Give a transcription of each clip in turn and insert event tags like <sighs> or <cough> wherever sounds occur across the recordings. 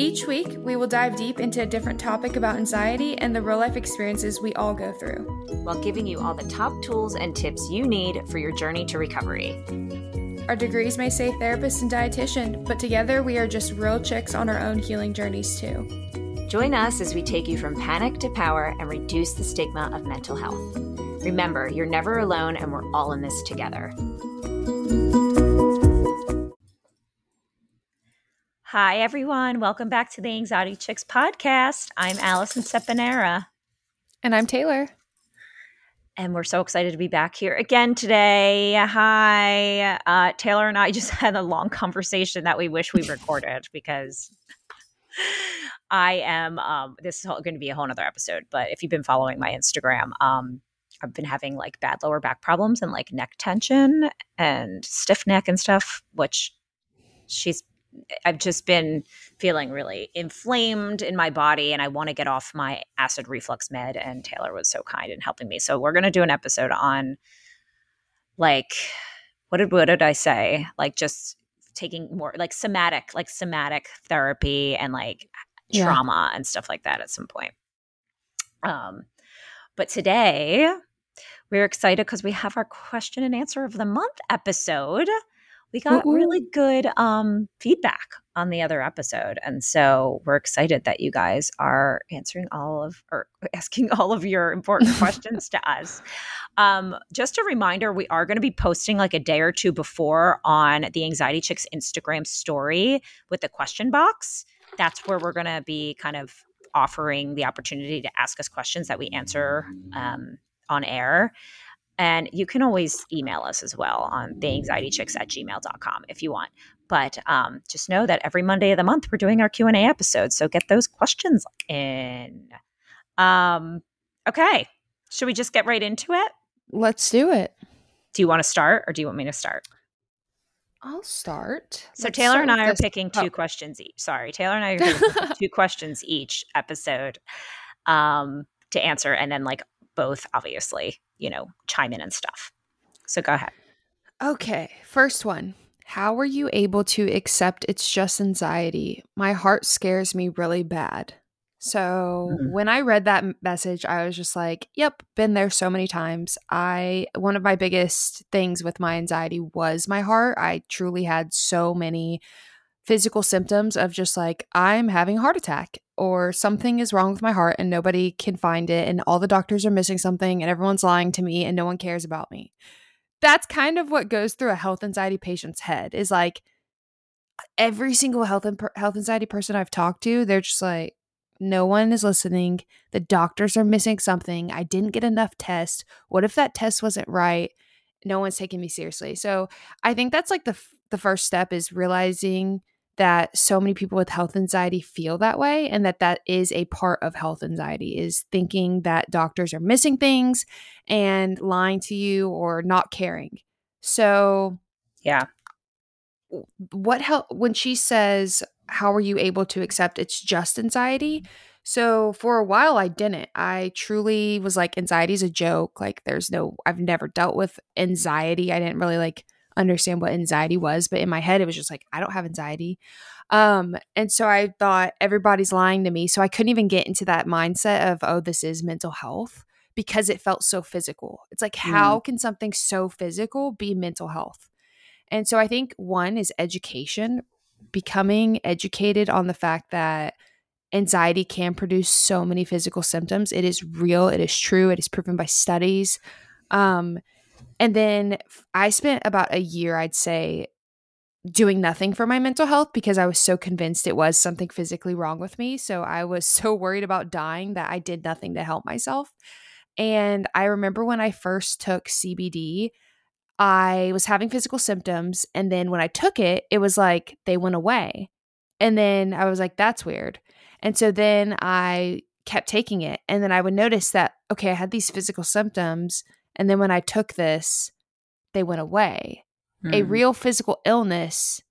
Each week, we will dive deep into a different topic about anxiety and the real life experiences we all go through, while giving you all the top tools and tips you need for your journey to recovery. Our degrees may say therapist and dietitian, but together we are just real chicks on our own healing journeys, too. Join us as we take you from panic to power and reduce the stigma of mental health. Remember, you're never alone, and we're all in this together. Hi, everyone. Welcome back to the Anxiety Chicks podcast. I'm Allison Sepanera. And I'm Taylor. And we're so excited to be back here again today. Hi. Uh, Taylor and I <laughs> just had a long conversation that we wish we recorded <laughs> because I am, um, this is going to be a whole other episode. But if you've been following my Instagram, um, I've been having like bad lower back problems and like neck tension and stiff neck and stuff, which she's I've just been feeling really inflamed in my body and I want to get off my acid reflux med. And Taylor was so kind in helping me. So we're going to do an episode on like, what did, what did I say? Like just taking more like somatic, like somatic therapy and like yeah. trauma and stuff like that at some point. Um, but today we're excited because we have our question and answer of the month episode we got Ooh. really good um, feedback on the other episode. And so we're excited that you guys are answering all of or <laughs> asking all of your important questions to us. Um, just a reminder, we are going to be posting like a day or two before on the Anxiety Chicks Instagram story with the question box. That's where we're going to be kind of offering the opportunity to ask us questions that we answer um, on air. And you can always email us as well on theanxietychicks at gmail.com if you want. But um, just know that every Monday of the month, we're doing our Q&A episode. So get those questions in. Um, okay. Should we just get right into it? Let's do it. Do you want to start or do you want me to start? I'll start. So Let's Taylor start and I are this. picking two oh. questions each. Sorry, Taylor and I are <laughs> two questions each episode um, to answer, and then like both obviously you know, chime in and stuff. So go ahead. Okay. First one. How were you able to accept it's just anxiety? My heart scares me really bad. So mm-hmm. when I read that message, I was just like, yep, been there so many times. I one of my biggest things with my anxiety was my heart. I truly had so many physical symptoms of just like I'm having a heart attack or something is wrong with my heart and nobody can find it and all the doctors are missing something and everyone's lying to me and no one cares about me. That's kind of what goes through a health anxiety patient's head is like every single health and health anxiety person I've talked to, they're just like no one is listening. The doctors are missing something. I didn't get enough tests. What if that test wasn't right? No one's taking me seriously. So, I think that's like the the first step is realizing that so many people with health anxiety feel that way and that that is a part of health anxiety is thinking that doctors are missing things and lying to you or not caring. So yeah. what help when she says how are you able to accept it's just anxiety? So for a while i didn't. I truly was like anxiety is a joke. Like there's no i've never dealt with anxiety. I didn't really like understand what anxiety was, but in my head it was just like I don't have anxiety. Um and so I thought everybody's lying to me, so I couldn't even get into that mindset of oh this is mental health because it felt so physical. It's like mm. how can something so physical be mental health? And so I think one is education, becoming educated on the fact that anxiety can produce so many physical symptoms. It is real, it is true, it is proven by studies. Um, and then I spent about a year, I'd say, doing nothing for my mental health because I was so convinced it was something physically wrong with me. So I was <laughs> so worried about dying that I did nothing to help myself. And I remember when I first took CBD, I was having physical symptoms. And then when I took it, it was like they went away. And then I was like, that's weird. And so then I kept taking it. And then I would notice that, okay, I had these physical symptoms. And then when I took this, they went away. Mm. A hmm. real physical illness,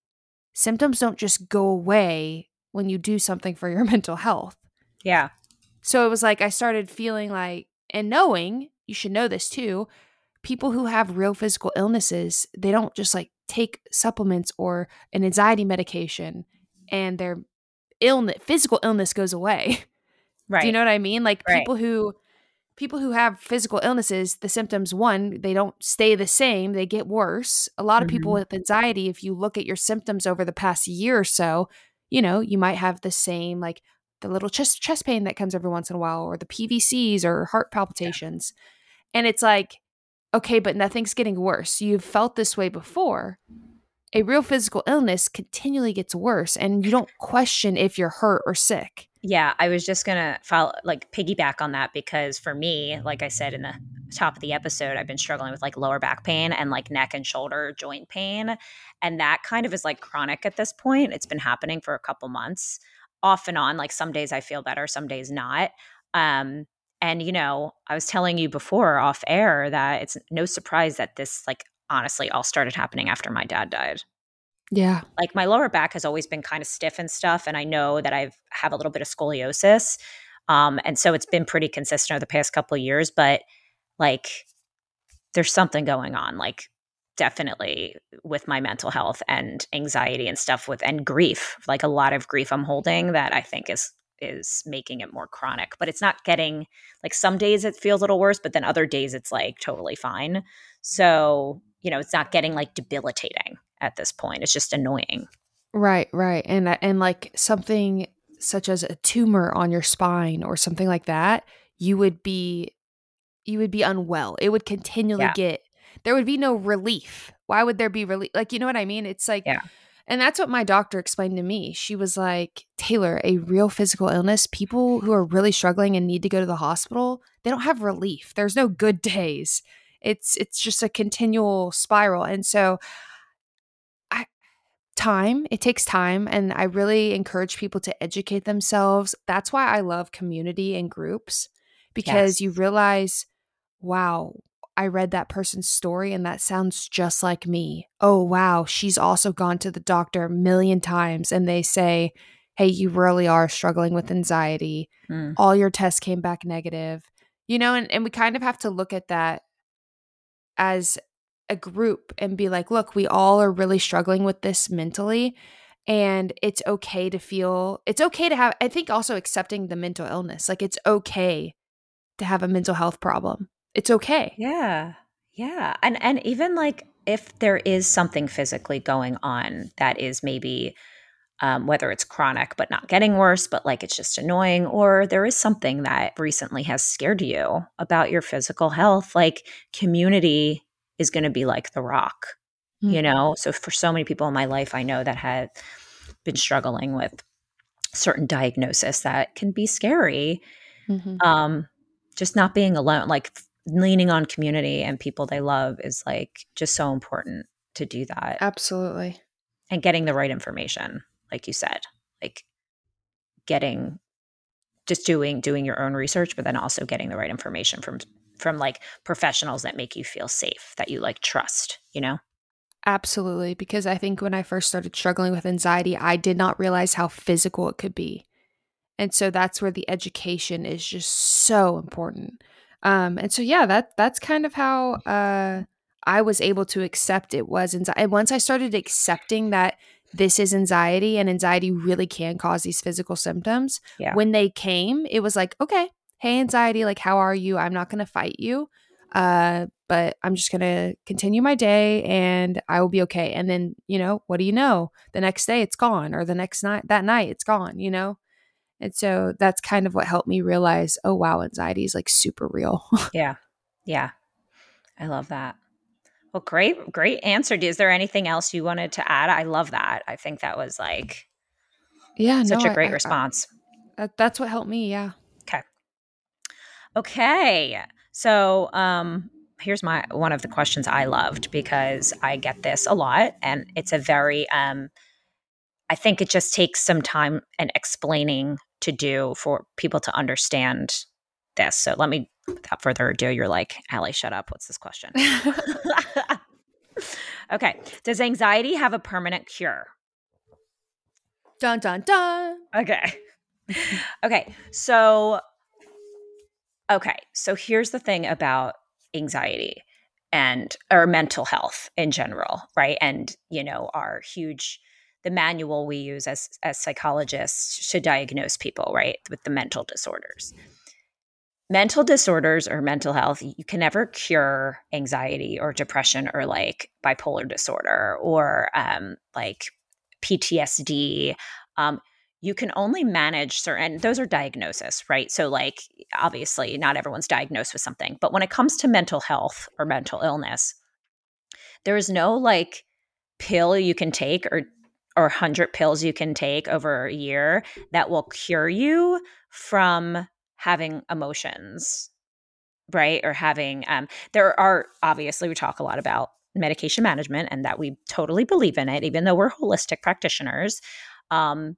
symptoms don't just go away when you do something for your <laughs> mental health. Yeah. So it was like I started feeling like, and knowing, you should know this too, people who have real physical illnesses, they don't just like take supplements or an anxiety medication and their illness physical illness goes away. Right. <laughs> Do you know what I mean? Like right. people who people who have physical illnesses, the symptoms one, they don't stay the same, they get worse. A lot of mm-hmm. people with anxiety, if you look at your symptoms over the past year or so, you know, you might have the same like the little chest chest pain that comes every once in a while or the PVCs or heart palpitations. Yeah. And it's like okay, but nothing's getting worse. You've felt this way before. A real physical illness continually gets worse and you don't question if you're hurt or sick. Yeah, I was just going to follow like piggyback on that because for me, like I said in the top of the episode, I've been struggling with like lower back pain and like neck and shoulder joint pain. And that kind of is like chronic at this point. It's been happening for a couple months off and on. Like some days I feel better, some days not. Um, and you know, I was telling you before off air that it's no surprise that this like honestly all started happening after my dad died. Yeah. Like my lower back has always been kind of stiff and stuff. And I know that I've have a little bit of scoliosis. Um, and so it's been pretty consistent over the past couple of years, but like there's something going on, like definitely with my mental health and anxiety and stuff with and grief, like a lot of grief I'm holding that I think is is making it more chronic. But it's not getting like some days it feels a little worse, but then other days it's like totally fine. So, you know, it's not getting like debilitating at this point. It's just annoying. Right, right. And uh, and like something such as a tumor on your spine or something like that, you would be you would be unwell. It would continually yeah. get there would be no relief. Why would there be relief? Like, you know what I mean? It's like yeah. And that's what my doctor explained to me. She was like, Taylor, a real physical illness, people who are really struggling and need to go to the hospital, they don't have relief. There's no good days. It's it's just a continual spiral. And so I time, it takes time and I really encourage people to educate themselves. That's why I love community and groups because yes. you realize wow, I read that person's story and that sounds just like me. Oh, wow. She's also gone to the doctor a million times and they say, hey, you really are struggling with anxiety. Mm. All your tests came back negative. You know, and, and we kind of have to look at that as a group and be like, look, we all are really struggling with this mentally. And it's okay to feel, it's okay to have, I think also accepting the mental illness. Like it's okay to have a mental health problem it's okay. Yeah. Yeah. And and even like if there is something physically going on that is maybe um, whether it's chronic but not getting worse, but like it's just annoying, or there is something that recently has scared you about your physical health, like community is going to be like the rock, mm-hmm. you know? So for so many people in my life, I know that have been struggling with certain diagnosis that can be scary. Mm-hmm. Um, just not being alone, like leaning on community and people they love is like just so important to do that. Absolutely. And getting the right information, like you said, like getting just doing doing your own research but then also getting the right information from from like professionals that make you feel safe that you like trust you know absolutely because i think when i first started struggling with anxiety i did not realize how physical it could be and so that's where the education is just so important um, and so yeah, that that's kind of how uh, I was able to accept it was anxiety. And once I started accepting that this is anxiety and anxiety really can cause these physical symptoms, yeah. when they came, it was like, okay, hey, anxiety, like how are you? I'm not going to fight you. Uh, but I'm just going to continue my day and I will be okay. And then, you know, what do you know? The next day it's gone or the next night that night it's gone, you know? And so that's kind of what helped me realize, oh wow, anxiety is like super real. <laughs> yeah. Yeah. I love that. Well, great, great answer. Is there anything else you wanted to add? I love that. I think that was like, yeah, such no, a great I, response. I, that's what helped me. Yeah. Okay. Okay. So, um, here's my one of the questions I loved because I get this a lot, and it's a very, um, I think it just takes some time and explaining to do for people to understand this. So let me, without further ado, you're like, Allie, shut up. What's this question? <laughs> <laughs> okay. Does anxiety have a permanent cure? Dun dun dun. Okay. <laughs> okay. So, okay. So here's the thing about anxiety and or mental health in general, right? And you know, our huge the manual we use as as psychologists to diagnose people, right, with the mental disorders mental disorders or mental health, you can never cure anxiety or depression or like bipolar disorder or um, like PTSD. Um, you can only manage certain those are diagnosis right so like obviously not everyone's diagnosed with something but when it comes to mental health or mental illness there is no like pill you can take or or 100 pills you can take over a year that will cure you from having emotions right? Or having um there are obviously we talk a lot about medication management and that we totally believe in it even though we're holistic practitioners um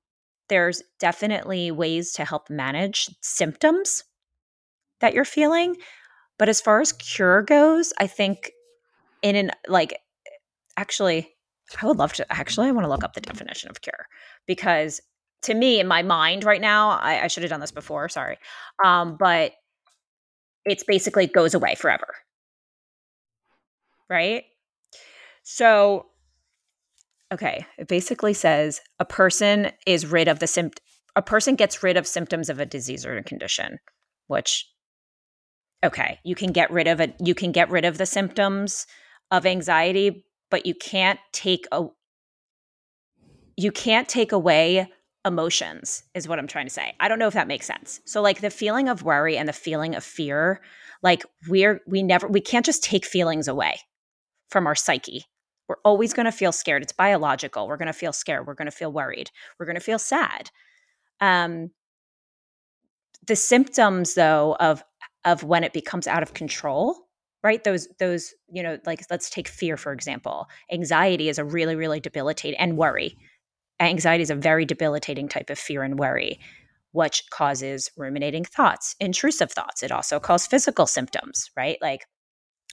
there's definitely ways to help manage symptoms that you're feeling. But as far as cure goes i think in an like actually i would love to actually i want to look up the definition of cure because to me in my mind right now i, I should have done this before sorry um, but it's basically goes away forever. Right? So okay it basically says a person is rid of the symptom a person gets rid of symptoms of a disease or a condition which okay you can get rid of it you can get rid of the symptoms of anxiety but you can't take a you can't take away emotions is what I'm trying to say. I don't know if that makes sense. So like the feeling of worry and the feeling of fear, like we're we never we can't just take feelings away from our psyche. We're always going to feel scared. It's biological. We're going to feel scared. We're going to feel worried. We're going to feel sad. Um the symptoms though of of when it becomes out of control right those those you know like let's take fear for example anxiety is a really really debilitating and worry anxiety is a very debilitating type of fear and worry, which causes ruminating thoughts, intrusive thoughts. It also causes physical symptoms, right? Like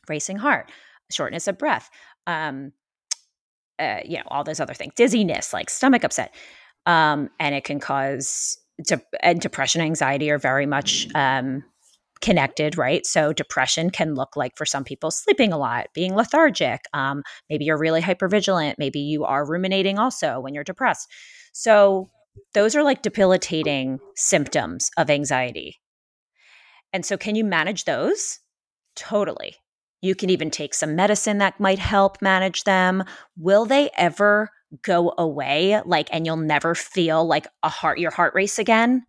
racing heart, shortness of breath, um, uh, you know, all those other things, dizziness, like stomach upset. Um, and it can cause, de- and depression, anxiety are very much um, connected, right? So depression can look like for some people sleeping a lot, being lethargic. Um, maybe you're really hypervigilant. Maybe you are ruminating also when you're depressed. So those are like debilitating symptoms of anxiety. And so, can you manage those? Totally. You can even take some medicine that might help manage them. Will they ever go away? Like, and you'll never feel like a heart, your heart race again?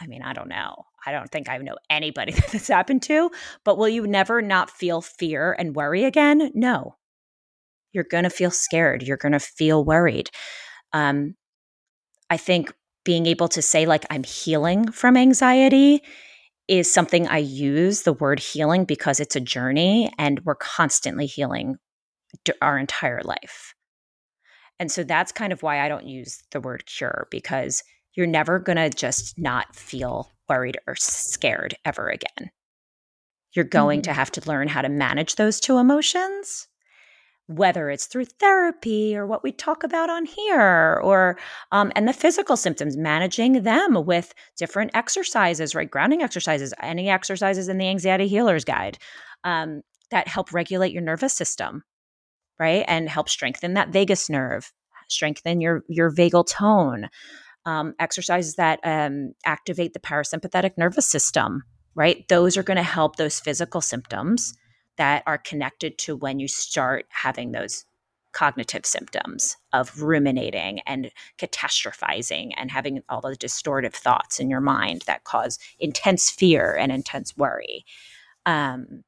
I mean, I don't know. I don't think I know anybody <laughs> that this happened to, but will you never not feel fear and worry again? No. You're going to feel scared. You're going to feel worried. Um, I think being able to say, like, I'm healing from anxiety is something I use the word healing because it's a journey and we're constantly healing our entire life. And so that's kind of why I don't use the word cure because you're never going to just not feel worried or scared ever again. You're going mm-hmm. to have to learn how to manage those two emotions, whether it's through therapy or what we talk about on here, or um, and the physical symptoms, managing them with different exercises, right? Grounding exercises, any exercises in the Anxiety Healers Guide um, that help regulate your nervous system, right, and help strengthen that vagus nerve, strengthen your your vagal tone um, exercises that um, activate the parasympathetic nervous system, right? Those are going to help those physical symptoms that are connected to when you start having those cognitive symptoms of ruminating and catastrophizing and having all the distortive thoughts in your mind that cause intense fear and intense worry. Um,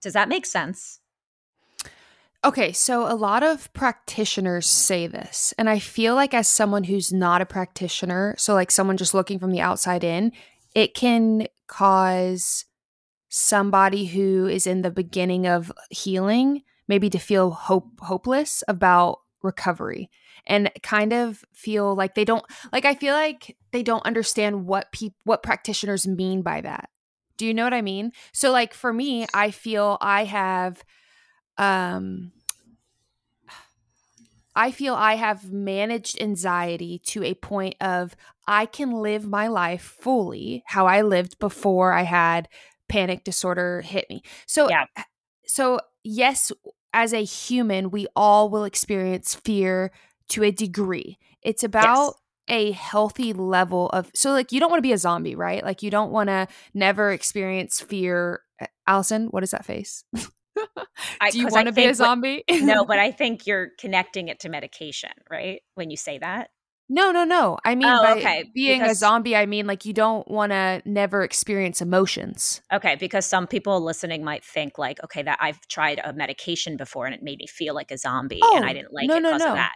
does that make sense? Okay, so a lot of practitioners say this, and I feel like as someone who's not a practitioner, so like someone just looking from the outside in, it can cause somebody who is in the beginning of healing maybe to feel hope hopeless about recovery and kind of feel like they don't like I feel like they don't understand what people what practitioners mean by that. Do you know what I mean? So like for me, I feel I have um I feel I have managed anxiety to a point of I can live my life fully how I lived before I had panic disorder hit me. So yeah. so yes, as a human, we all will experience fear to a degree. It's about yes a healthy level of so like you don't want to be a zombie right like you don't want to never experience fear allison what is that face <laughs> Do you want to be a zombie? What, <laughs> no, but I think you're connecting it to medication, right? When you say that. No, no, no. I mean, oh, by okay. being because, a zombie, I mean like you don't want to never experience emotions. Okay, because some people listening might think like, okay, that I've tried a medication before and it made me feel like a zombie, oh, and I oh, didn't like no, it because no, no. of that.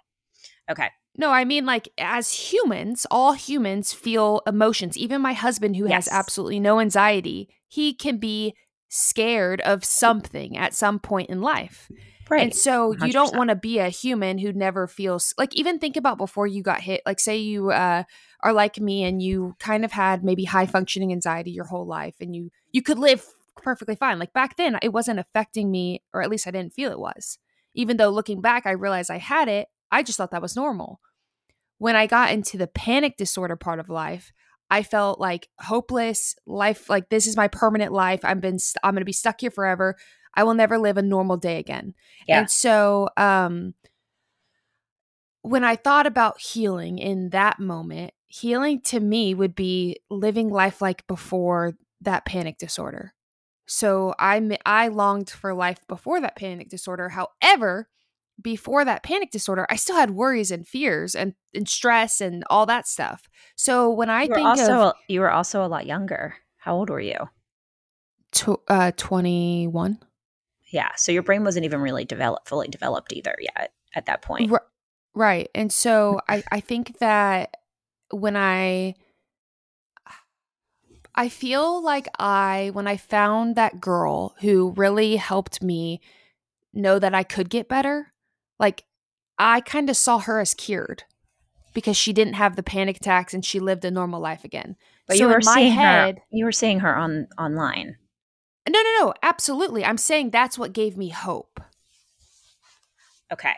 Okay. No, I mean like as humans, all humans feel emotions. Even my husband, who yes. has absolutely no anxiety, he can be scared of something at some point in life. Right. And so 100%. you don't want to be a human who never feels like even think about before you got hit. Like say you uh, are like me and you kind of had maybe high functioning anxiety your whole life and you you could live perfectly fine. Like back then it wasn't affecting me or at least I didn't feel it was. Even though looking back I realized I had it, I just thought that was normal. When I got into the panic disorder part of life, I felt like hopeless life like this is my permanent life. I've been st- I'm going to be stuck here forever. I will never live a normal day again. Yeah. And so um when I thought about healing in that moment, healing to me would be living life like before that panic disorder. So I I longed for life before that panic disorder. However, before that panic disorder, I still had worries and fears and, and stress and all that stuff. So when I you think also, of you were also a lot younger. How old were you? Uh, 21. Yeah. So your brain wasn't even really developed, fully developed either yet at that point. R- right. And so I, I think that when I, I feel like I, when I found that girl who really helped me know that I could get better, like I kind of saw her as cured because she didn't have the panic attacks and she lived a normal life again. But so you were seeing head, her. You were seeing her on online. No, no, no. Absolutely. I'm saying that's what gave me hope. Okay.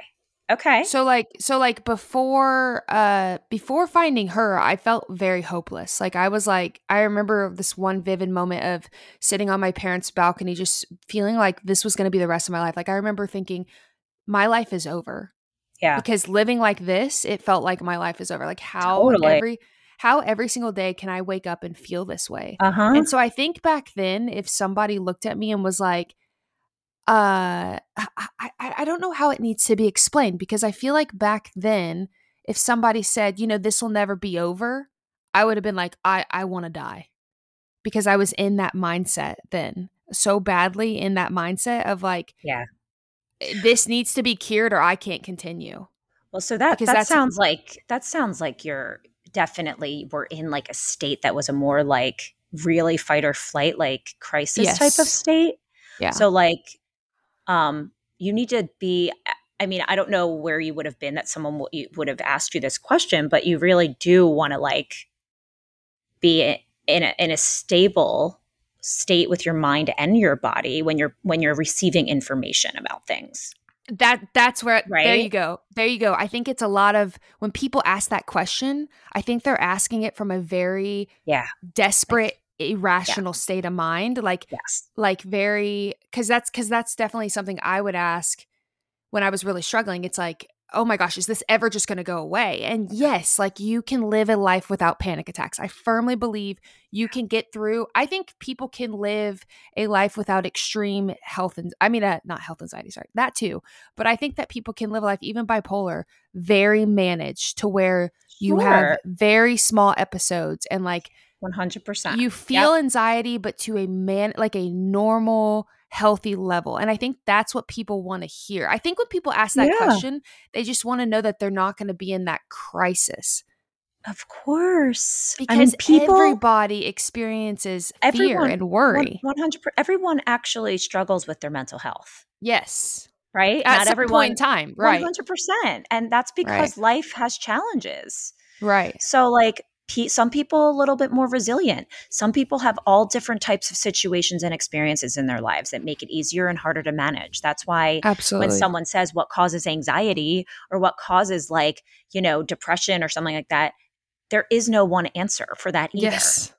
Okay. So like so like before uh before finding her, I felt very hopeless. Like I was like I remember this one vivid moment of sitting on my parents' balcony just feeling like this was going to be the rest of my life. Like I remember thinking my life is over. Yeah. Because living like this, it felt like my life is over. Like how totally. every how every single day can I wake up and feel this way? Uh-huh. And so I think back then, if somebody looked at me and was like, uh, I, I, I don't know how it needs to be explained because I feel like back then, if somebody said, you know, this will never be over, I would have been like, I, I want to die because I was in that mindset then so badly in that mindset of like, yeah, this needs to be cured or I can't continue. Well, so that that sounds like that sounds like you're definitely were in like a state that was a more like really fight or flight like crisis yes. type of state. Yeah. So like um you need to be I mean, I don't know where you would have been that someone w- would have asked you this question, but you really do want to like be in a, in a stable state with your mind and your body when you're when you're receiving information about things. That that's where right? there you go. There you go. I think it's a lot of when people ask that question i think they're asking it from a very yeah. desperate like, irrational yeah. state of mind like yes. like very because that's because that's definitely something i would ask when i was really struggling. It's like oh my gosh, is this ever just going to go away? And yes, like you can live a life without panic attacks. I firmly believe you can get through. I think people can live a life without extreme health and I mean, uh, not health anxiety, sorry, that too. But I think that people can live a life, even bipolar, very managed to where you Sure. have very small episodes and like 100%. you feel anxiety but to a man like a normal healthy level and i think that's what people want to hear i think when people ask that Yeah. question they just want to know that they're not going to be in that crisis Of course. because I mean, people, everybody experiences fear Everyone- and worry 100 everyone actually struggles with their mental health, yes right? at Not some everyone point in time right 100%. And that's because life has challenges. right So, like, some people a little bit more resilient. Some people have all different types of situations and experiences in their lives that make it easier and harder to manage. That's why absolutely when someone says what causes anxiety or what causes, like, you know, depression or something like that, there is no one answer for that either. yes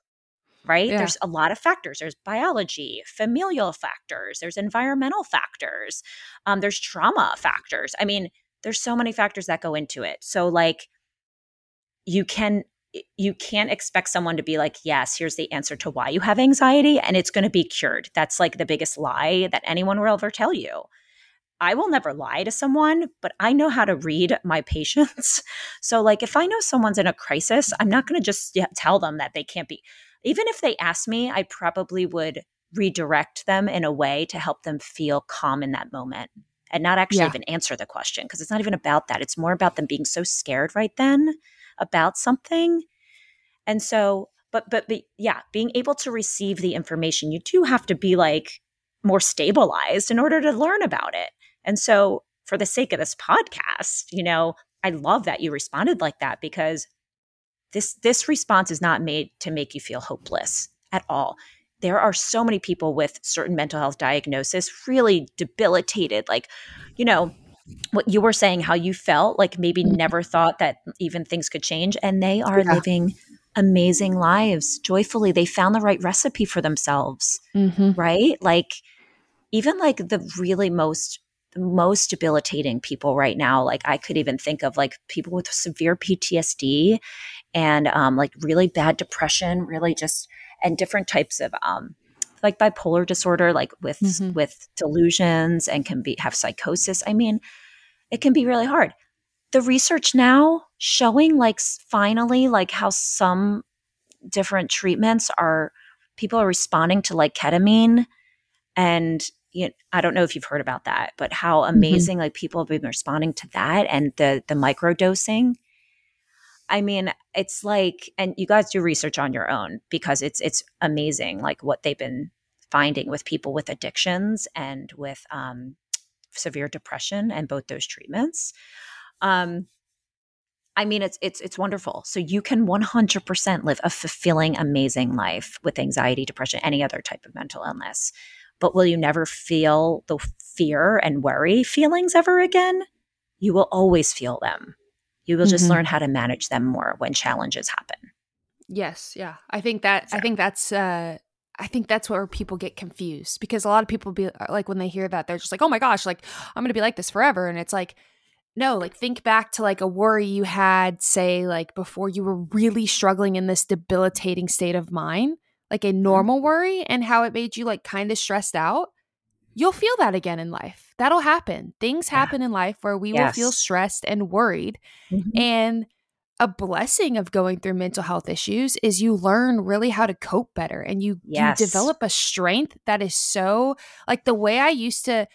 Right? Yeah. There's a lot of factors. There's biology, familial factors, there's environmental factors, um, there's trauma factors. I mean, there's so many factors that go into it. So, like, you can you can't expect someone to be like yes here's the answer to why you have anxiety and it's going to be cured. That's like the biggest lie that anyone will ever tell you. I will never lie to someone but i know how to read my <laughs> patients. So like if i know someone's in a crisis i'm not going to just tell them that they can't be. Even if they ask me i probably would redirect them in a way to help them feel calm in that moment and not actually Yeah. even answer the question because it's not even about that. It's more about them being so scared right then about something. And so but but but yeah being able to receive the information you do have to be like more stabilized in order to learn about it. And so for the sake of this podcast you know i love that you responded like that because this this response is not made to make you feel hopeless at all. There are so many people with certain mental health diagnosis really debilitated like you know what you were saying how you felt like maybe never thought that even things could change and they are Yeah. living amazing lives joyfully they found the right recipe for themselves mm-hmm. right like even like the really most most debilitating people right now like i could even think of like people with severe ptsd and um like really bad depression really just and different types of um like bipolar disorder like with Mhm. with delusions and can be have psychosis i mean it can be really hard the research now showing like finally like how some different treatments are people are responding to like ketamine and you know, I don't know if you've heard about that, but how amazing like people have been responding to that and the the micro dosing. I mean, it's like and you guys do research on your own because it's it's amazing like what they've been finding with people with addictions and with um severe depression and both those treatments. Um I mean, it's it's it's wonderful. So you can 100% live a fulfilling, amazing life with anxiety, depression, any other type of mental illness. But will you never feel the fear and worry feelings ever again? You will always feel them. You will just Mhm. learn how to manage them more when challenges happen. Yes, yeah. I think that I think that's uh I think that's where people get confused because a lot of people be uh, like when they hear that they're just like, "Oh my gosh, like I'm going to be like this forever." And it's like no, like think back to like a worry you had say like before you were really struggling in this debilitating state of mind, like a mm-hmm. normal worry and how it made you like kind of stressed out. You'll feel that again in life. That'll happen. Things Yeah. happen in life where we will feel stressed and worried mm-hmm. and a blessing of going through mental health issues is you learn really how to cope better and you Yes. you develop a strength that is so like the way I used to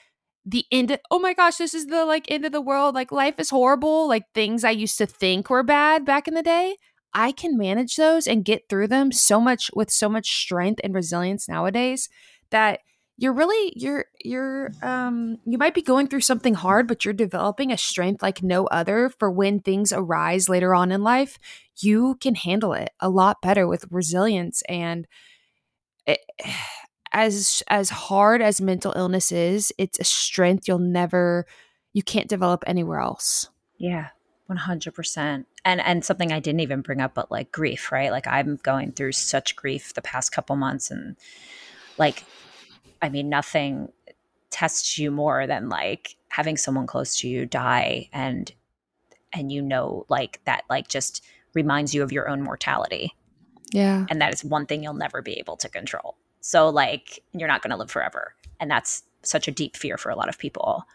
the end of, oh my gosh this is the like end of the world like life is horrible like things I used to think were bad back in the day I can manage those and get through them so much with so much strength and resilience nowadays that you're really you're you're um you might be going through something hard but you're developing a strength like no other for when things arise later on in life you can handle it a lot better with resilience and it, <sighs> as as hard as mental illness is it's a strength you'll never you can't develop anywhere else Yeah, one hundred percent. And and something I didn't even bring up, but like grief, right? Like I'm going through such grief the past couple months, and like, I mean, nothing tests you more than like having someone close to you die, and and you know like that like just reminds you of your own mortality Yeah. and that is one thing you'll never be able to control so like you're not going to live forever and that's such a deep fear for a lot of people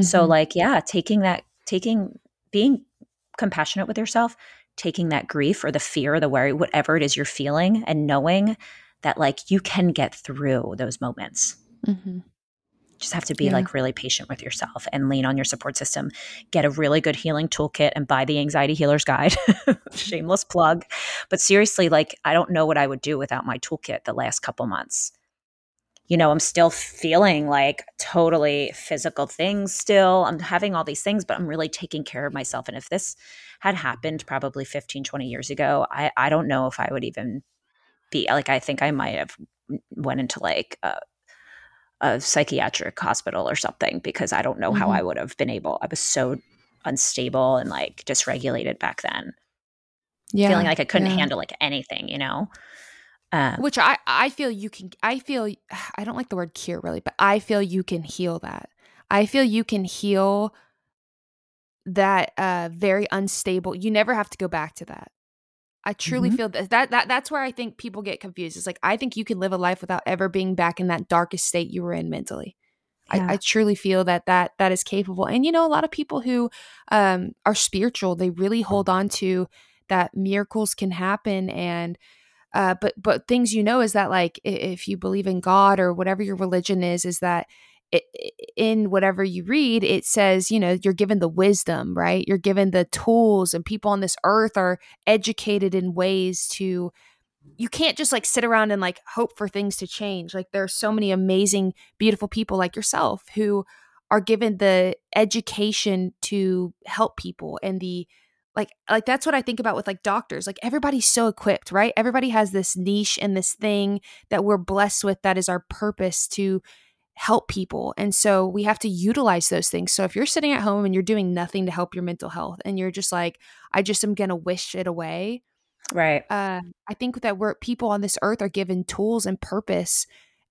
so Mhm. like yeah taking that taking being compassionate with yourself taking that grief or the fear or the worry whatever it is you're feeling and knowing that like you can get through those moments. Mhm. just have to be Yeah. like really patient with yourself and lean on your support system. Get a really good healing toolkit and buy the anxiety healer's guide. <laughs> Shameless plug. But seriously like i don't know what i would do without my toolkit the last couple months. You know i'm still feeling like totally physical things still. I'm having all these things but i'm really taking care of myself. And if this had happened probably 15 20 years ago i i don't know if i would even be like i think i might have went into like a, a psychiatric hospital or something because I don't know how Mhm. I would have been able. I was so unstable and like dysregulated back then, Yeah. feeling like I couldn't yeah. handle like anything, you know. Um, Which I I feel you can I feel <sighs> I don't like the word cure really, but I feel you can heal that. I feel you can heal that uh very unstable. You never have to go back to that. I truly Mhm. feel that, that that that's where I think people get confused. It's like I think you can live a life without ever being back in that darkest state you were in mentally. Yeah. I, I truly feel that that that is capable. And you know, a lot of people who um, are spiritual, they really hold on to that miracles can happen and uh, but but things you know is that like if you believe in God or whatever your religion is, is that it, in whatever you read, it says you know you're given the wisdom, right? You're given the tools, and people on this earth are educated in ways to. You can't just like sit around and like hope for things to change. Like there are so many amazing, beautiful people like yourself who are given the education to help people and the like like that's what I think about with like doctors. Like everybody's so equipped, right? Everybody has this niche and this thing that we're blessed with that is our purpose to help people. And so we have to utilize those things. So if you're sitting at home and you're doing nothing to help your mental health and you're just like I just am going to wish it away, right. uh, I think that we're people on this earth are given tools and purpose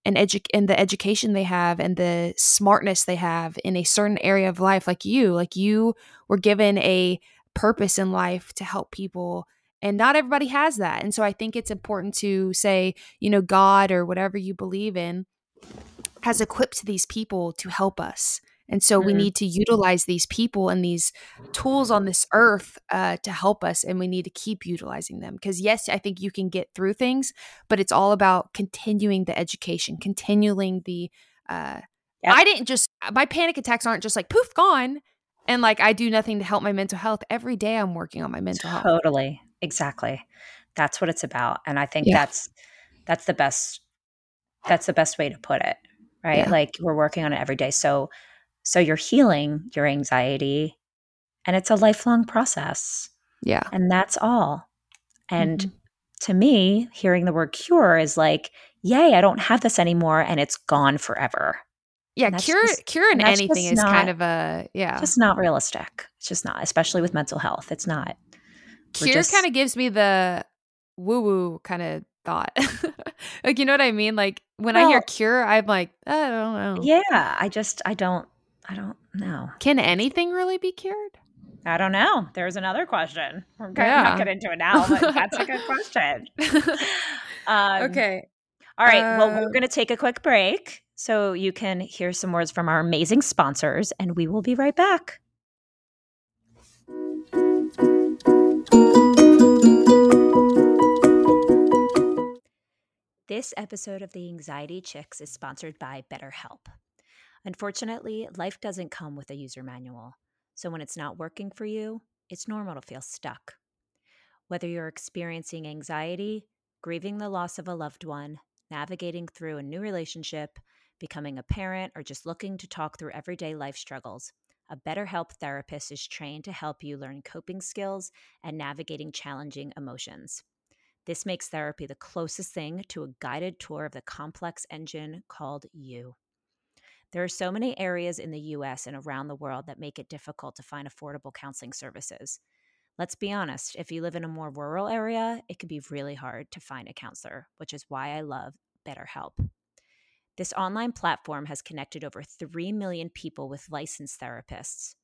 and edu- and the education they have and the smartness they have in a certain area of life like you like you were given a purpose in life to help people and not everybody has that and so i think it's important to say you know god or whatever you believe in has equipped these people to help us and so we Mhm. need to utilize these people and these tools on this earth uh, to help us and we need to keep utilizing them because yes i think you can get through things but it's all about continuing the education continuing the uh, Yep. i didn't just my panic attacks aren't just like poof gone and like i do nothing to help my mental health every day i'm working on my mental health Totally. Exactly. That's what it's about. And I think Yeah. that's that's the best that's the best way to put it. Right? Yeah. Like we're working on it every day. So so you're healing your anxiety and it's a lifelong process. yeah And that's all. And Mhm. to me, hearing the word cure is like, yay, I don't have this anymore and it's gone forever. yeah cure just- cure in anything is kind not- of a yeah Just not realistic. It's just not, especially with mental health. It's not. Cure just- kind of gives me the woo woo kind of thought. <laughs> like you know what I mean? Like when I hear cure, I'm like, I don't know. Yeah, I just, I don't, I don't know. Can anything really be cured? I don't know. There's another question. We're going to Yeah. not get into it now, but that's a good question. <laughs> Um, okay. All right. well, Uh, we're going to take a quick break so you can hear some words from our amazing sponsors, and we will be right back. This episode of the Anxiety Chicks is sponsored by BetterHelp. Unfortunately, life doesn't come with a user manual. So when it's not working for you, it's normal to feel stuck. Whether you're experiencing anxiety, grieving the loss of a loved one, navigating through a new relationship, becoming a parent, or just looking to talk through everyday life struggles, a BetterHelp therapist is trained to help you learn coping skills and navigating challenging emotions. This makes therapy the closest thing to a guided tour of the complex engine called you. There are so many areas in the US and around the world that make it difficult to find affordable counseling services. Let's be honest, if you live in a more rural area, it can be really hard to find a counselor, which is why I love BetterHelp. This online platform has connected over 3 million people with licensed therapists.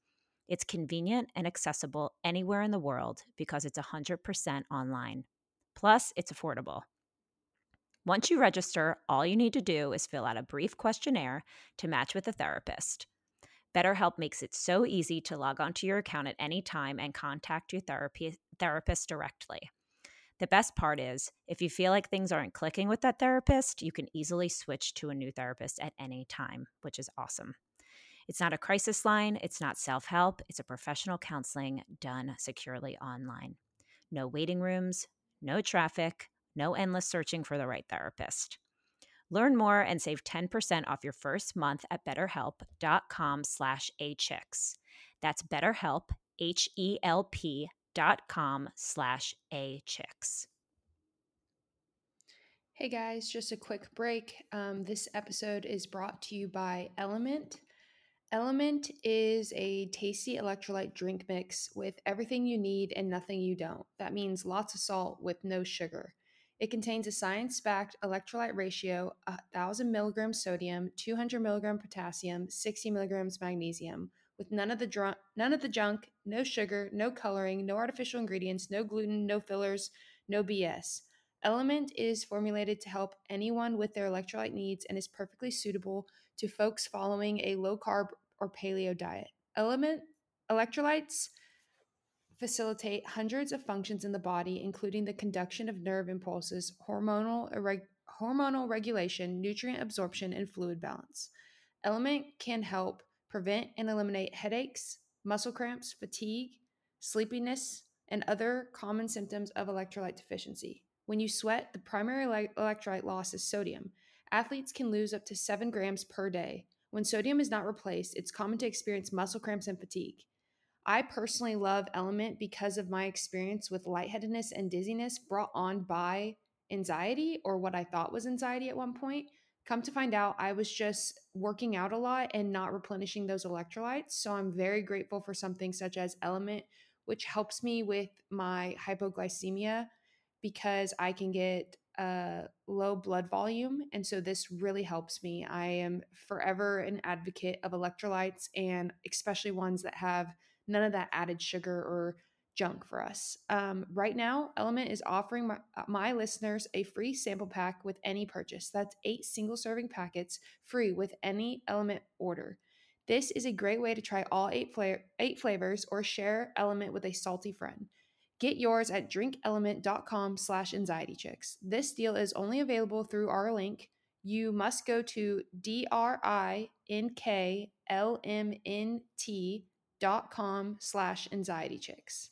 It's convenient and accessible anywhere in the world because it's 100% online. Plus, it's affordable. Once you register, all you need to do is fill out a brief questionnaire to match with a therapist. BetterHelp makes it so easy to log onto your account at any time and contact your therapy, therapist directly. The best part is, if you feel like things aren't clicking with that therapist, you can easily switch to a new therapist at any time, which is awesome. It's not a crisis line, it's not self help, it's a professional counseling done securely online. No waiting rooms, no traffic, no endless searching for the right therapist. Learn more and save 10% off your first month at betterhelp.com slash achicks. That's betterhelp, H-E-L-P dot com slash achicks. Hey guys, just a quick break. Um, this episode is brought to you by Element. Element is a tasty electrolyte drink mix with everything you need and nothing you don't. That means lots of salt with no sugar. It contains a science backed electrolyte ratio 1,000 milligrams sodium, 200 milligram potassium, 60 milligrams magnesium, with none of, the dr- none of the junk, no sugar, no coloring, no artificial ingredients, no gluten, no fillers, no BS. Element is formulated to help anyone with their electrolyte needs and is perfectly suitable to folks following a low carb or paleo diet. Element electrolytes facilitate hundreds of functions in the body, including the conduction of nerve impulses, hormonal, hormonal regulation, nutrient absorption, and fluid balance. Element can help prevent and eliminate headaches, muscle cramps, fatigue, sleepiness, and other common symptoms of electrolyte deficiency. When you sweat, the primary electrolyte loss is sodium. Athletes can lose up to 7 grams per day. When sodium is not replaced, it's common to experience muscle cramps and fatigue. I personally love Element because of my experience with lightheadedness and dizziness brought on by anxiety or what I thought was anxiety at one point. Come to find out, I was just working out a lot and not replenishing those electrolytes. So I'm very grateful for something such as Element, which helps me with my hypoglycemia because I can get a low blood volume. And so this really helps me. I am forever an advocate of electrolytes and especially ones that have none of that added sugar or junk for us. Um, right now, Element is offering my, uh, my, listeners a free sample pack with any purchase. That's eight single serving packets free with any Element order. This is a great way to try all eight, fla- eight flavors or share Element with a salty friend. Get yours at drinkelement.com slash anxietychicks. This deal is only available through our link. You must go to D-R-I-N-K-L-M-N-T dot com slash anxiety chicks.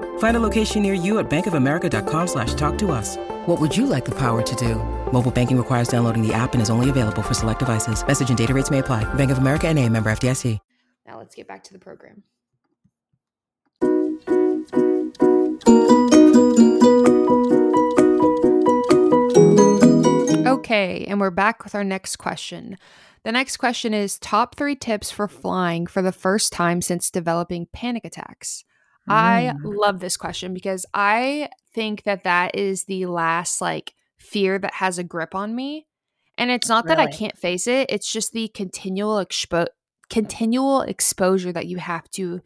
Find a location near you at bankofamerica.com slash talk to us. What would you like the power to do? Mobile banking requires downloading the app and is only available for select devices. Message and data rates may apply. Bank of America and a member FDIC. Now let's get back to the program. Okay, and we're back with our next question. The next question is top three tips for flying for the first time since developing panic attacks. Mm. I love this question because I think that that is the last like fear that has a grip on me. And it's not really? that I can't face it, it's just the continual expo- continual exposure that you have to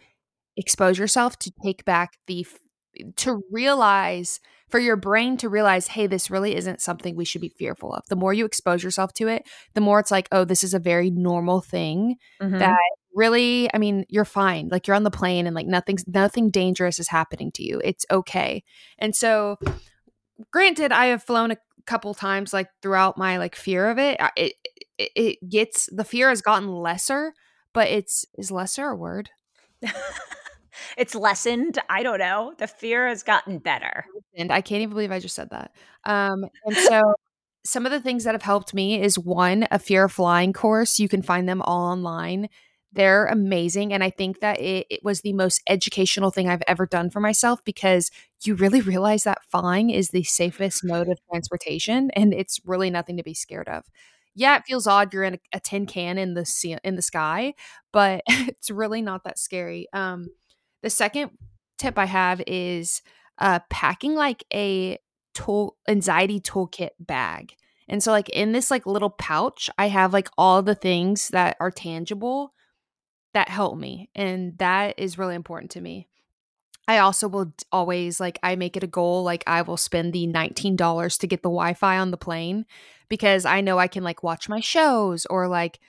expose yourself to take back the to realize for your brain to realize hey this really isn't something we should be fearful of the more you expose yourself to it the more it's like oh this is a very normal thing mm-hmm. that really i mean you're fine like you're on the plane and like nothing's nothing dangerous is happening to you it's okay and so granted i have flown a couple times like throughout my like fear of it it it, it gets the fear has gotten lesser, but it's is lesser a word? <laughs> it's lessened. I don't know. The fear has gotten better. And I can't even believe I just said that. Um, and <laughs> so some of the things that have helped me is one, a fear of flying course. You can find them all online. They're amazing. And I think that it, it, was the most educational thing I've ever done for myself because you really realize that flying is the safest mode of transportation and it's really nothing to be scared of. Yeah, it feels odd you're in a, a tin can in the sea, in the sky, but <laughs> it's really not that scary. Um, the second tip I have is uh, packing like a tool anxiety toolkit bag. And so like in this like little pouch, I have like all the things that are tangible that help me and that is really important to me. I also will always like I make it a goal like I will spend the $19 to get the Wi-Fi on the plane because I know I can like watch my shows or like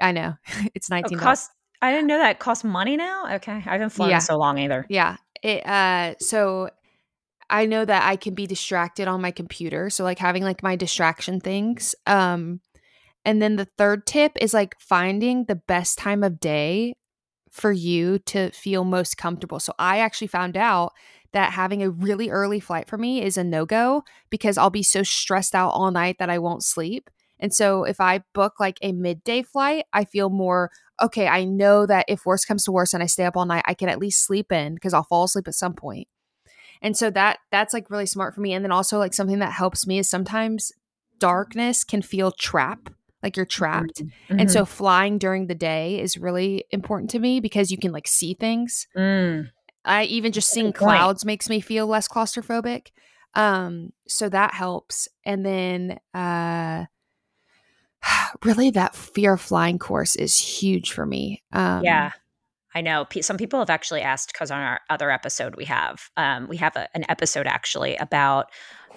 I know <laughs> it's $19. It costs, I didn't know that it costs money now. Okay. I haven't flown yeah. so long either. Yeah. It uh so I know that I can be distracted on my computer. So like having like my distraction things. Um and then the third tip is like finding the best time of day for you to feel most comfortable. So I actually found out that having a really early flight for me is a no-go because I'll be so stressed out all night that I won't sleep. And so if I book like a midday flight, I feel more okay, I know that if worse comes to worse and I stay up all night, I can at least sleep in because I'll fall asleep at some point. And so that that's like really smart for me. And then also like something that helps me is sometimes darkness can feel trap like you're trapped. Mm-hmm. And so flying during the day is really important to me because you can like see things. Mm. I even just seeing clouds makes me feel less claustrophobic. Um so that helps. And then uh <sighs> really that fear of flying course is huge for me. Um Yeah. I know some people have actually asked because on our other episode we have um, we have a, an episode actually about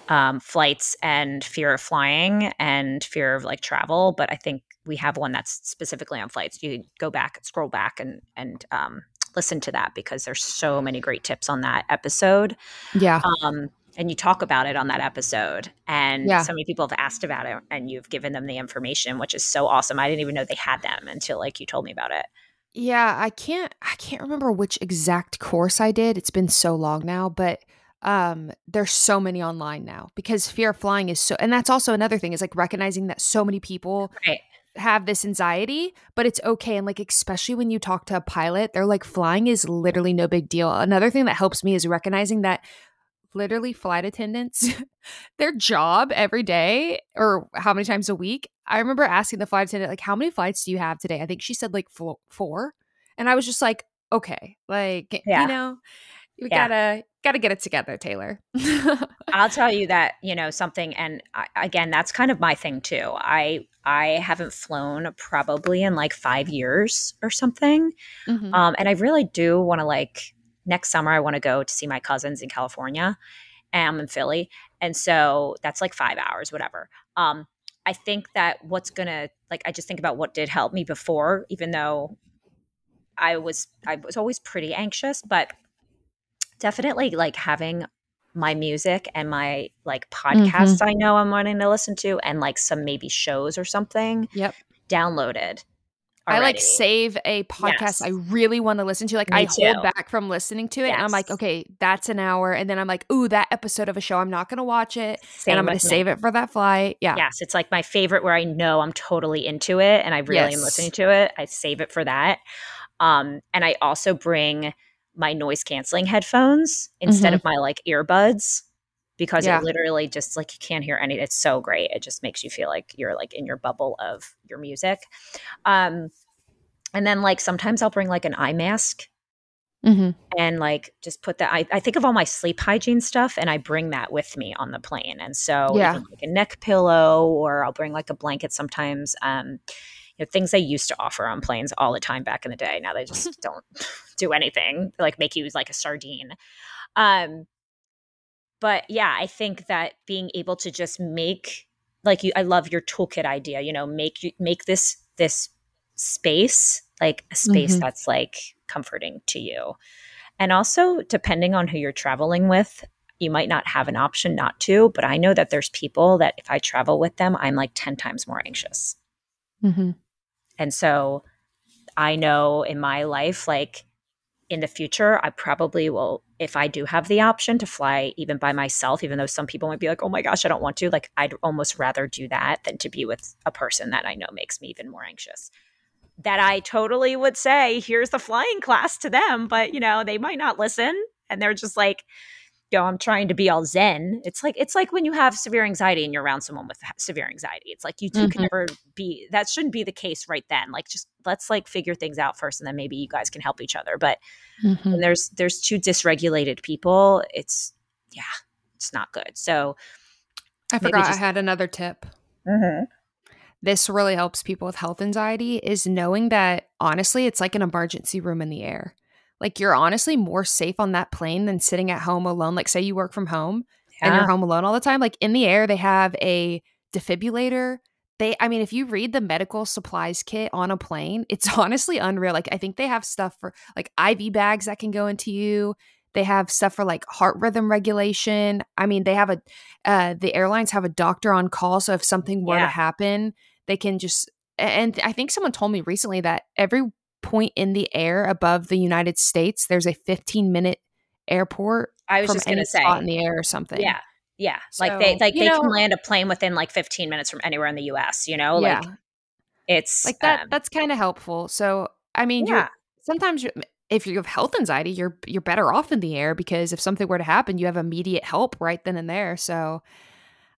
um, flights and fear of flying and fear of like travel. But I think we have one that's specifically on flights. You go back, scroll back, and and um, listen to that because there's so many great tips on that episode. Yeah. Um, and you talk about it on that episode, and yeah. so many people have asked about it, and you've given them the information, which is so awesome. I didn't even know they had them until like you told me about it. Yeah, I can't I can't remember which exact course I did. It's been so long now, but um there's so many online now because fear of flying is so and that's also another thing is like recognizing that so many people right. have this anxiety but it's okay and like especially when you talk to a pilot they're like flying is literally no big deal another thing that helps me is recognizing that literally flight attendants <laughs> their job every day or how many times a week i remember asking the flight attendant like how many flights do you have today i think she said like four and i was just like okay like yeah. you know we yeah. gotta gotta get it together taylor. <laughs> I'll tell you that you know something and I, again that's kind of my thing too. I i haven't flown probably in like five years or something mm-hmm. um, and i really do want to like next summer i want to go to see my cousins in california and i'm in philly and so that's like five hours whatever. Um, i think that what's gonna like i just think about what did help me before even though i was i was always pretty anxious but definitely like having my music and my like podcasts mm-hmm. I know I'm wanting to listen to and like some maybe shows or something. Yep. Downloaded. Already. I like save a podcast yes. I really want to listen to. Like Me I too. hold back from listening to it yes. and I'm like, okay, that's an hour. And then I'm like, ooh, that episode of a show, I'm not gonna watch it. Same and I'm gonna save it for that flight. Yeah. Yes. It's like my favorite where I know I'm totally into it and I really yes. am listening to it. I save it for that. Um, and I also bring my noise canceling headphones instead mm-hmm. of my like earbuds because yeah. it literally just like you can't hear any it's so great it just makes you feel like you're like in your bubble of your music um and then like sometimes i'll bring like an eye mask mm-hmm. and like just put that I, I think of all my sleep hygiene stuff and i bring that with me on the plane and so yeah. like a neck pillow or i'll bring like a blanket sometimes um know, things they used to offer on planes all the time back in the day. Now they just <laughs> don't <laughs> do anything like make you like a sardine. Um, but yeah, I think that being able to just make like you, I love your toolkit idea. You know, make you make this this space like a space mm-hmm. that's like comforting to you. And also, depending on who you're traveling with, you might not have an option not to, but I know that there's people that if I travel with them, I'm like 10 times more anxious. Mm-hmm. And so I know in my life, like in the future, I probably will, if I do have the option to fly even by myself, even though some people might be like, oh my gosh, I don't want to, like, I'd almost rather do that than to be with a person that I know makes me even more anxious. That I totally would say, here's the flying class to them, but you know, they might not listen and they're just like, you know, I'm trying to be all zen. It's like it's like when you have severe anxiety and you're around someone with severe anxiety. It's like you 2 mm-hmm. can never be. That shouldn't be the case right then. Like just let's like figure things out first, and then maybe you guys can help each other. But mm-hmm. when there's there's two dysregulated people, it's yeah, it's not good. So I forgot just, I had another tip. Mm-hmm. This really helps people with health anxiety is knowing that honestly, it's like an emergency room in the air like you're honestly more safe on that plane than sitting at home alone. Like say you work from home yeah. and you're home alone all the time. Like in the air, they have a defibrillator. They, I mean, if you read the medical supplies kit on a plane, it's <laughs> honestly unreal. Like I think they have stuff for like IV bags that can go into you. They have stuff for like heart rhythm regulation. I mean, they have a uh, the airlines have a doctor on call, so if something were yeah. to happen, they can just. And I think someone told me recently that every point in the air above the United States, there's a 15 minute airport. I was just going to say in the air or something. Yeah. Yeah. So, like they like they know, can land a plane within like 15 minutes from anywhere in the US, you know? Yeah. Like it's like that um, that's kind of helpful. So, I mean, yeah. sometimes you're, if you have health anxiety, you're you're better off in the air because if something were to happen, you have immediate help right then and there. So,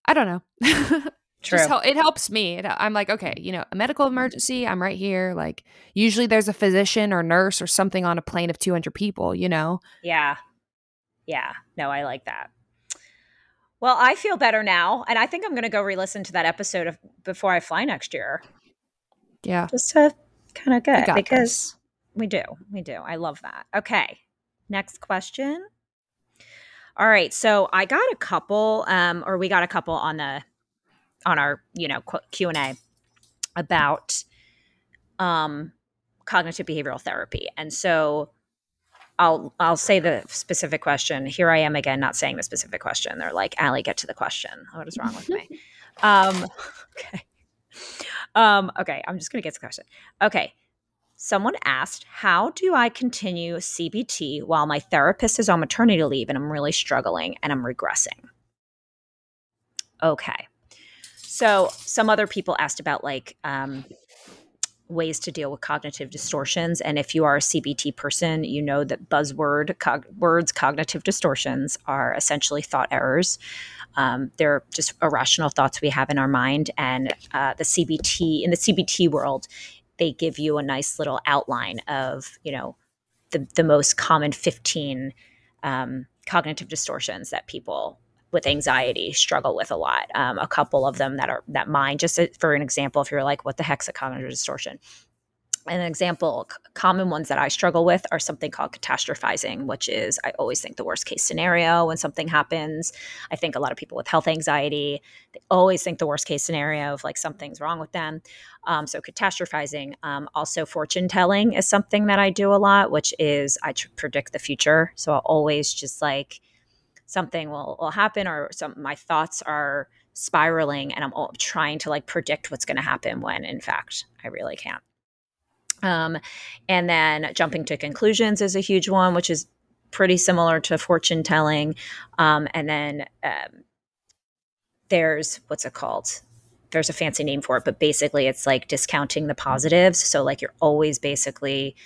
I don't know. <laughs> True. Just, it helps me. It, I'm like, okay, you know, a medical emergency, I'm right here. Like, usually there's a physician or nurse or something on a plane of 200 people, you know? Yeah. Yeah. No, I like that. Well, I feel better now. And I think I'm going to go re listen to that episode of before I fly next year. Yeah. Just to kind of get because this. we do. We do. I love that. Okay. Next question. All right. So I got a couple, um, or we got a couple on the on our you know Q and A about um, cognitive behavioral therapy, and so I'll I'll say the specific question. Here I am again, not saying the specific question. They're like, Allie, get to the question. What is wrong with me? <laughs> um, okay. Um, okay, I'm just gonna get to the question. Okay. Someone asked, How do I continue CBT while my therapist is on maternity leave and I'm really struggling and I'm regressing? Okay. So some other people asked about like um, ways to deal with cognitive distortions, and if you are a CBT person, you know that buzzword cog- words cognitive distortions are essentially thought errors. Um, they're just irrational thoughts we have in our mind, and uh, the CBT in the CBT world, they give you a nice little outline of you know the the most common fifteen um, cognitive distortions that people with anxiety struggle with a lot. Um, a couple of them that are that mine, just for an example, if you're like, what the heck's a cognitive distortion? An example, common ones that I struggle with are something called catastrophizing, which is I always think the worst case scenario when something happens. I think a lot of people with health anxiety, they always think the worst case scenario of like something's wrong with them. Um, so catastrophizing. Um, also, fortune telling is something that I do a lot, which is I predict the future. So I'll always just like, something will, will happen or some my thoughts are spiraling and I'm trying to like predict what's going to happen when in fact I really can't. Um, and then jumping to conclusions is a huge one, which is pretty similar to fortune telling. Um, and then um, there's what's it called? There's a fancy name for it, but basically it's like discounting the positives. So like you're always basically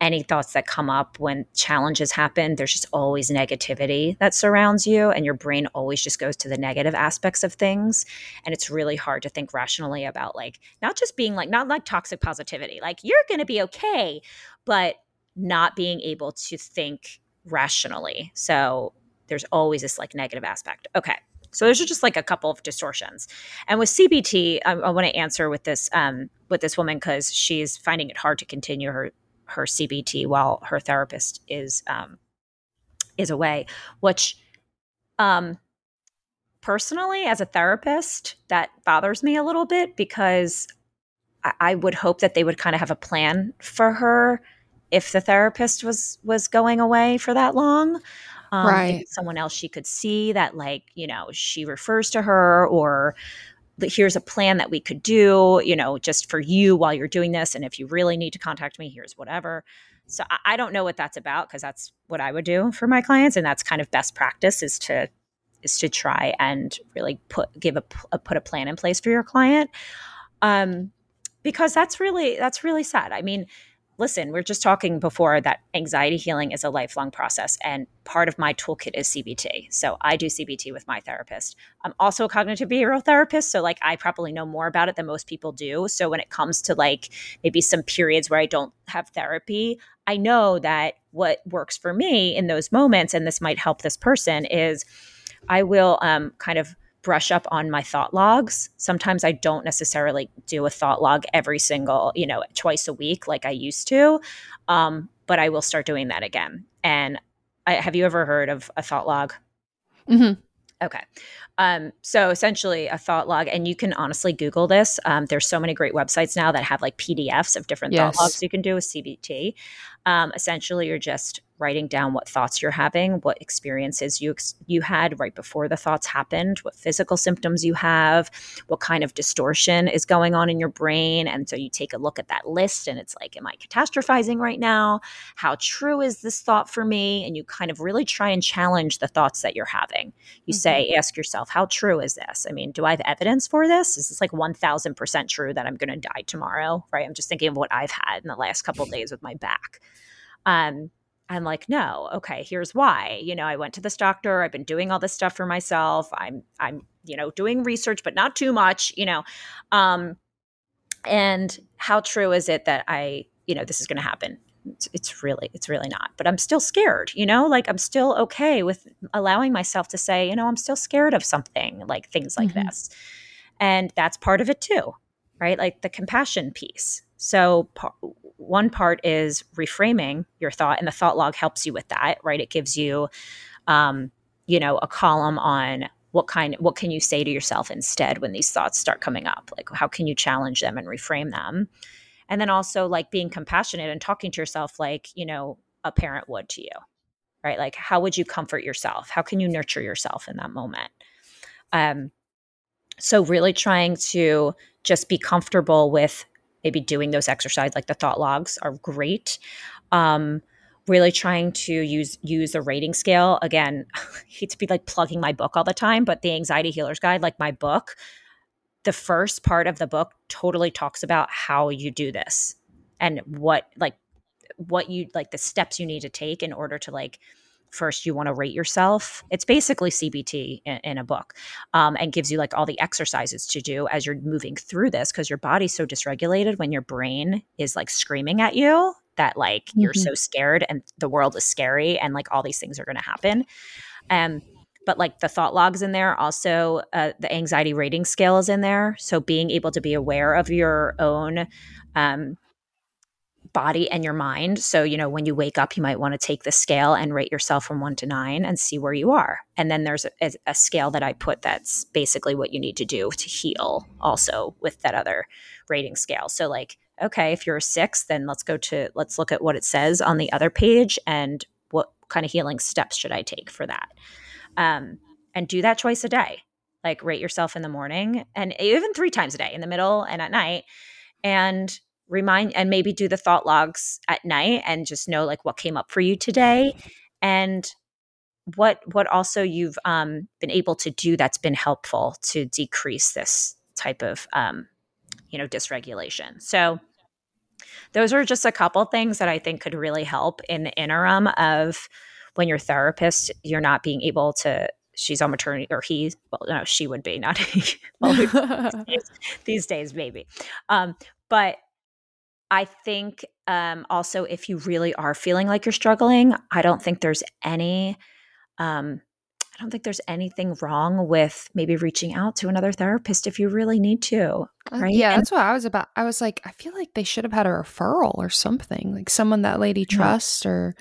any thoughts that come up when challenges happen, there's just always negativity that surrounds you, and your brain always just goes to the negative aspects of things. And it's really hard to think rationally about, like, not just being like, not like toxic positivity, like, you're going to be okay, but not being able to think rationally. So there's always this like negative aspect. Okay. So those are just like a couple of distortions. And with CBT, I, I want to answer with this um, with this woman because she's finding it hard to continue her her CBT while her therapist is um, is away. Which, um, personally, as a therapist, that bothers me a little bit because I, I would hope that they would kind of have a plan for her if the therapist was was going away for that long. Um, right. Someone else she could see that, like, you know, she refers to her or here's a plan that we could do, you know, just for you while you're doing this. And if you really need to contact me, here's whatever. So I, I don't know what that's about because that's what I would do for my clients, and that's kind of best practice is to is to try and really put give a, a put a plan in place for your client, um, because that's really that's really sad. I mean, listen, we're just talking before that anxiety healing is a lifelong process. And part of my toolkit is CBT. So I do CBT with my therapist. I'm also a cognitive behavioral therapist. So, like, I probably know more about it than most people do. So, when it comes to like maybe some periods where I don't have therapy, I know that what works for me in those moments, and this might help this person, is I will um, kind of brush up on my thought logs. Sometimes I don't necessarily do a thought log every single, you know, twice a week like I used to, um, but I will start doing that again. And I, have you ever heard of a thought log? Mm-hmm. Okay. Um, so essentially a thought log, and you can honestly Google this. Um, there's so many great websites now that have like PDFs of different yes. thought logs you can do with CBT. Um, essentially, you're just writing down what thoughts you're having, what experiences you you had right before the thoughts happened, what physical symptoms you have, what kind of distortion is going on in your brain, and so you take a look at that list and it's like am I catastrophizing right now? How true is this thought for me? And you kind of really try and challenge the thoughts that you're having. You mm-hmm. say ask yourself how true is this? I mean, do I have evidence for this? Is this like 1000% true that I'm going to die tomorrow, right? I'm just thinking of what I've had in the last couple days with my back. Um, I'm like, no, okay, here's why. You know, I went to this doctor, I've been doing all this stuff for myself. I'm I'm, you know, doing research, but not too much, you know. Um, and how true is it that I, you know, this is gonna happen? It's, it's really, it's really not. But I'm still scared, you know, like I'm still okay with allowing myself to say, you know, I'm still scared of something, like things like mm-hmm. this. And that's part of it too, right? Like the compassion piece. So one part is reframing your thought, and the thought log helps you with that, right? It gives you, um, you know, a column on what kind, what can you say to yourself instead when these thoughts start coming up? Like, how can you challenge them and reframe them? And then also like being compassionate and talking to yourself like, you know, a parent would to you, right? Like, how would you comfort yourself? How can you nurture yourself in that moment? Um, so really trying to just be comfortable with maybe doing those exercises like the thought logs are great. Um, really trying to use use a rating scale. Again I <laughs> hate to be like plugging my book all the time but the anxiety healers guide like my book the first part of the book totally talks about how you do this and what like what you like the steps you need to take in order to like first you want to rate yourself it's basically cbt in, in a book um, and gives you like all the exercises to do as you're moving through this because your body's so dysregulated when your brain is like screaming at you that like mm-hmm. you're so scared and the world is scary and like all these things are going to happen um but like the thought logs in there also uh, the anxiety rating scale is in there so being able to be aware of your own um, body and your mind. So, you know, when you wake up, you might want to take the scale and rate yourself from one to nine and see where you are. And then there's a, a, scale that I put that's basically what you need to do to heal also with that other rating scale. So, like, okay, if you're a six, then let's go to, let's look at what it says on the other page and what kind of healing steps should I take for that. Um, and do that twice a day. Like, rate yourself in the morning and even three times a day in the middle and at night. And remind and maybe do the thought logs at night and just know like what came up for you today. And what what also you've um, been able to do that's been helpful to decrease this type of um, you know dysregulation. So those are just a couple things that i think could really help in the interim of when your therapist you're not being able to she's on maternity or he well no she would be not <laughs> well, <laughs> these, these, days maybe. Um, but I think um, also if you really are feeling like you're struggling, I don't think there's any. Um, I don't think there's anything wrong with maybe reaching out to another therapist if you really need to. Uh, right? yeah, and, that's what I was about. I was like, I feel like they should have had a referral or something, like someone that lady trusts or.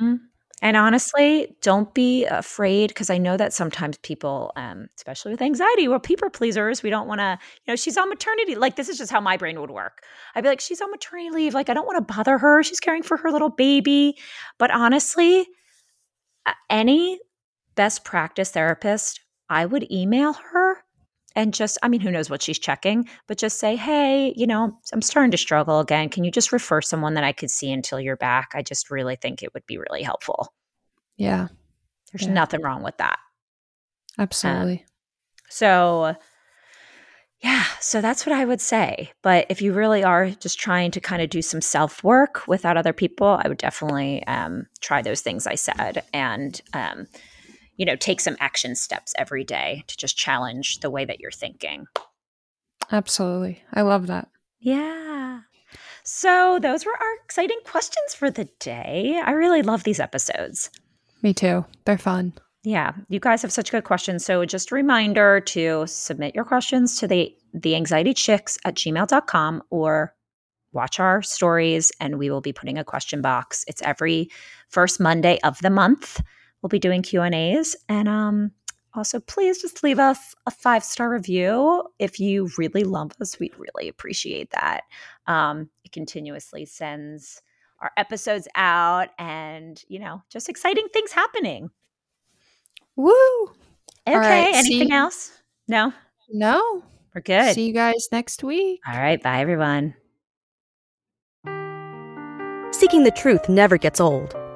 Mm-hmm. And honestly, don't be afraid because I know that sometimes people, um, especially with anxiety, we're people pleasers. We don't want to, you know, she's on maternity. Like, this is just how my brain would work. I'd be like, she's on maternity leave. Like, I don't want to bother her. She's caring for her little baby. But honestly, any best practice therapist, I would email her and just, I mean, who knows what she's checking, but just say, hey, you know, I'm starting to struggle again. Can you just refer someone that I could see until you're back? I just really think it would be really helpful. Yeah. There's Yeah. nothing wrong with that. Absolutely. So, yeah, so that's what I would say. But if you really are just trying to kind of do some self work without other people, I would definitely um, try those things I said and, um, you know, take some action steps every day to just challenge the way that you're thinking. Absolutely. I love that. Yeah. So, those were our exciting questions for the day. I really love these episodes. Me too. They're fun. Yeah, you guys have such good questions. So just a reminder to submit your questions to the the anxiety chicks at gmail.com or watch our stories and we will be putting a question box. It's every first Monday of the month. We'll be doing Q and A's. And um also please just leave us a five star review. If you really love us, we'd really appreciate that. Um, it continuously sends our episodes out and you know, just exciting things happening. Woo. Okay. All right, anything see- else? No, No. we're good. See you guys next week. All right. Bye, everyone. Seeking the truth never gets old.